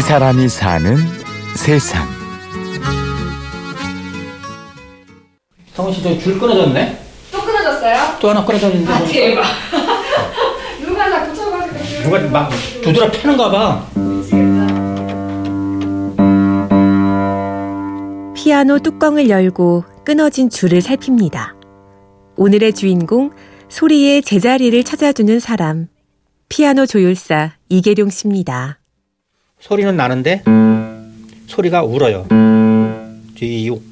이 사람이 사는 세상. 성훈 씨, 저줄 끊어졌네? 또 끊어졌어요? 또 하나 끊어졌는데. 아뭐 대박. 누가 나 붙여가지고. 누가 막 두드려 패는가 봐. 피아노 뚜껑을 열고 끊어진 줄을 살핍니다. 오늘의 주인공, 소리의 제자리를 찾아주는 사람, 피아노 조율사 이계룡 씨입니다. 소리는 나는데 소리가 울어요. 뒤육.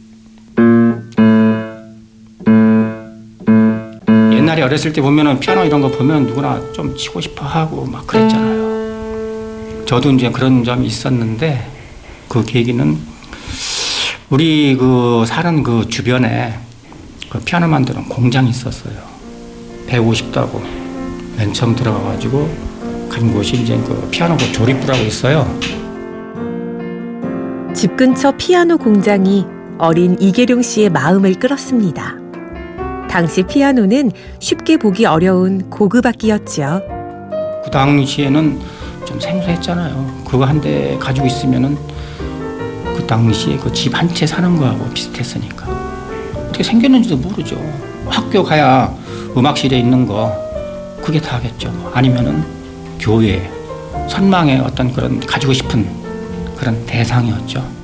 옛날에 어렸을 때 보면은 피아노 이런 거 보면 누구나 좀 치고 싶어 하고 막 그랬잖아요. 저도 이제 그런 점이 있었는데 그 계기는 우리 그 사는 그 주변에 그 피아노 만드는 공장이 있었어요. 배우고 싶다고 맨 처음 들어가가지고 간 곳이 이제 그 피아노 그 조립부라고 있어요. 집 근처 피아노 공장이 어린 이계룡 씨의 마음을 끌었습니다. 당시 피아노는 쉽게 보기 어려운 고급 악기였지요. 그 당시에는 좀 생소했잖아요. 그거 한 대 가지고 있으면은 그 당시에 그 집 한 채 사는 거하고 비슷했으니까 어떻게 생겼는지도 모르죠. 학교 가야 음악실에 있는 거 그게 다겠죠. 아니면은 교회 선망의 어떤 그런 가지고 싶은 그런 대상이었죠.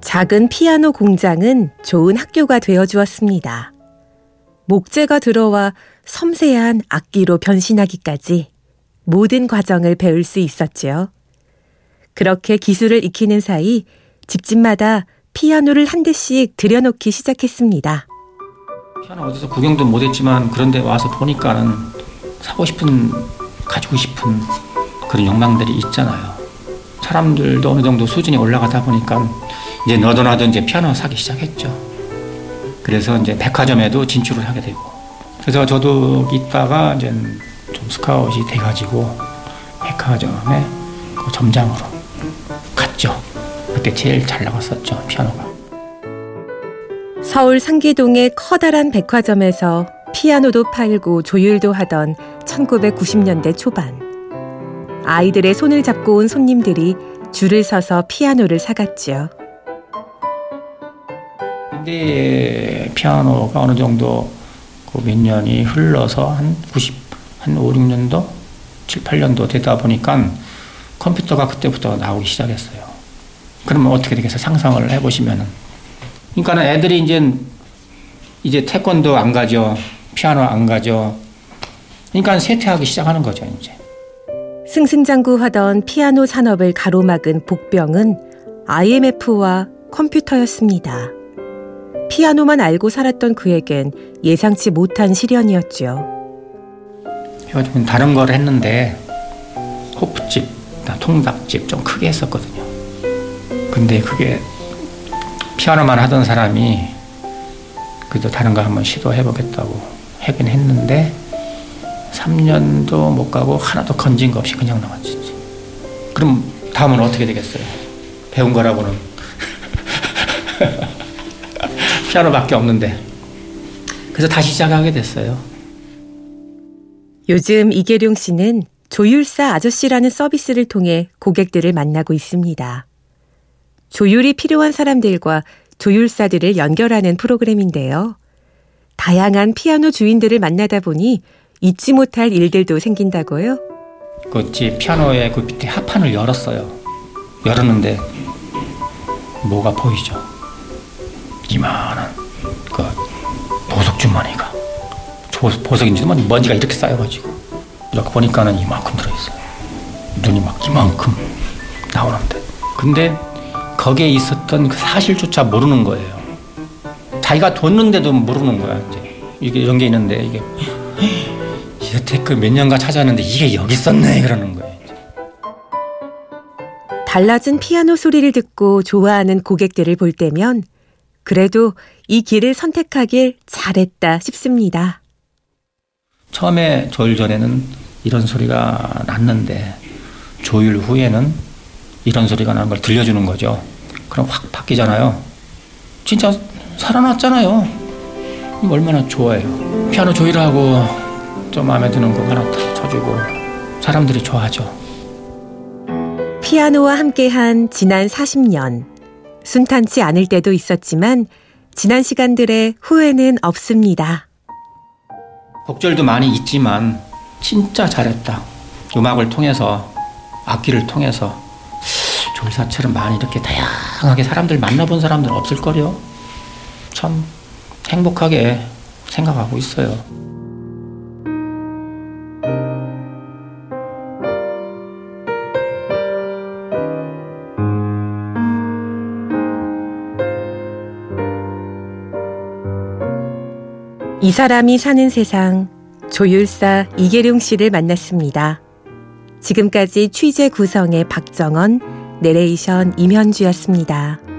작은 피아노 공장은 좋은 학교가 되어 주었습니다. 목재가 들어와 섬세한 악기로 변신하기까지 모든 과정을 배울 수 있었지요. 그렇게 기술을 익히는 사이 집집마다 피아노를 한 대씩 들여놓기 시작했습니다. 피아노 어디서 구경도 못했지만 그런데 와서 보니까는 사고 싶은 가지고 싶은 그런 욕망들이 있잖아요. 사람들도 어느 정도 수준이 올라가다 보니까 이제 너도 나도 이제 피아노 사기 시작했죠. 그래서 이제 백화점에도 진출을 하게 되고 그래서 저도 있다가 이제 좀 스카웃이 돼가지고 백화점에 그 점장으로 갔죠. 그때 제일 잘 나갔었죠 피아노가. 서울 상계동의 커다란 백화점에서 피아노도 팔고 조율도 하던 1990년대 초반. 아이들의 손을 잡고 온 손님들이 줄을 서서 피아노를 사갔지요. 근데 피아노가 어느 정도 그몇 년이 흘러서 한 90, 한 5, 6년도, 7, 8년도 되다 보니까 컴퓨터가 그때부터 나오기 시작했어요. 그러면 어떻게 되겠어요? 상상을 해보시면은. 그러니까 애들이 이제, 이제 태권도 안 가죠. 피아노 안 가죠. 그러니까 쇠퇴하기 시작하는 거죠, 이제. 승승장구하던 피아노 산업을 가로막은 복병은 IMF와 컴퓨터였습니다. 피아노만 알고 살았던 그에겐 예상치 못한 시련이었죠. 해가지고 다른 걸 했는데 호프집, 통닭집 좀 크게 했었거든요. 근데 그게 피아노만 하던 사람이 그래도 다른 거 한번 시도해보겠다고 하긴 했는데 3년도 못 가고 하나도 건진 거 없이 그냥 나왔지. 그럼 다음은 어떻게 되겠어요? 배운 거라고는 피아노밖에 없는데. 그래서 다시 시작하게 됐어요. 요즘 이계룡 씨는 조율사 아저씨라는 서비스를 통해 고객들을 만나고 있습니다. 조율이 필요한 사람들과 조율사들을 연결하는 프로그램인데요. 다양한 피아노 주인들을 만나다 보니 잊지 못할 일들도 생긴다고요? 그집 피아노의 그 밑에 합판을 열었어요. 열었는데 뭐가 보이죠? 이만한 그 보석 주머니가 보석인지도 먼지가 이렇게 쌓여가지고 이렇게 보니까는 이만큼 들어있어요. 눈이 막 이만큼 나오는데 근데 거기에 있었던 그 사실조차 모르는 거예요. 자기가 뒀는데도 모르는 거야 이제 이게 이런 게 있는데 이게 여태껏 몇 년간 찾았는데 이게 여기 있었네 그러는 거예요. 달라진 피아노 소리를 듣고 좋아하는 고객들을 볼 때면 그래도 이 길을 선택하길 잘했다 싶습니다. 처음에 조율 전에는 이런 소리가 났는데 조율 후에는 이런 소리가 나는 걸 들려주는 거죠. 그럼 확 바뀌잖아요. 진짜 살아났잖아요. 얼마나 좋아요. 피아노 조율하고 좀 마음에 드는 곡 하나 탁 쳐주고 사람들이 좋아하죠. 피아노와 함께한 지난 40년. 순탄치 않을 때도 있었지만 지난 시간들의 후회는 없습니다. 곡절도 많이 있지만 진짜 잘했다. 음악을 통해서 악기를 통해서 졸사처럼 많이 이렇게 다양하게 사람들 만나본 사람들은 없을 거요. 참 행복하게 생각하고 있어요. 이 사람이 사는 세상 조율사 이계룡 씨를 만났습니다. 지금까지 취재 구성의 박정원, 내레이션 임현주였습니다.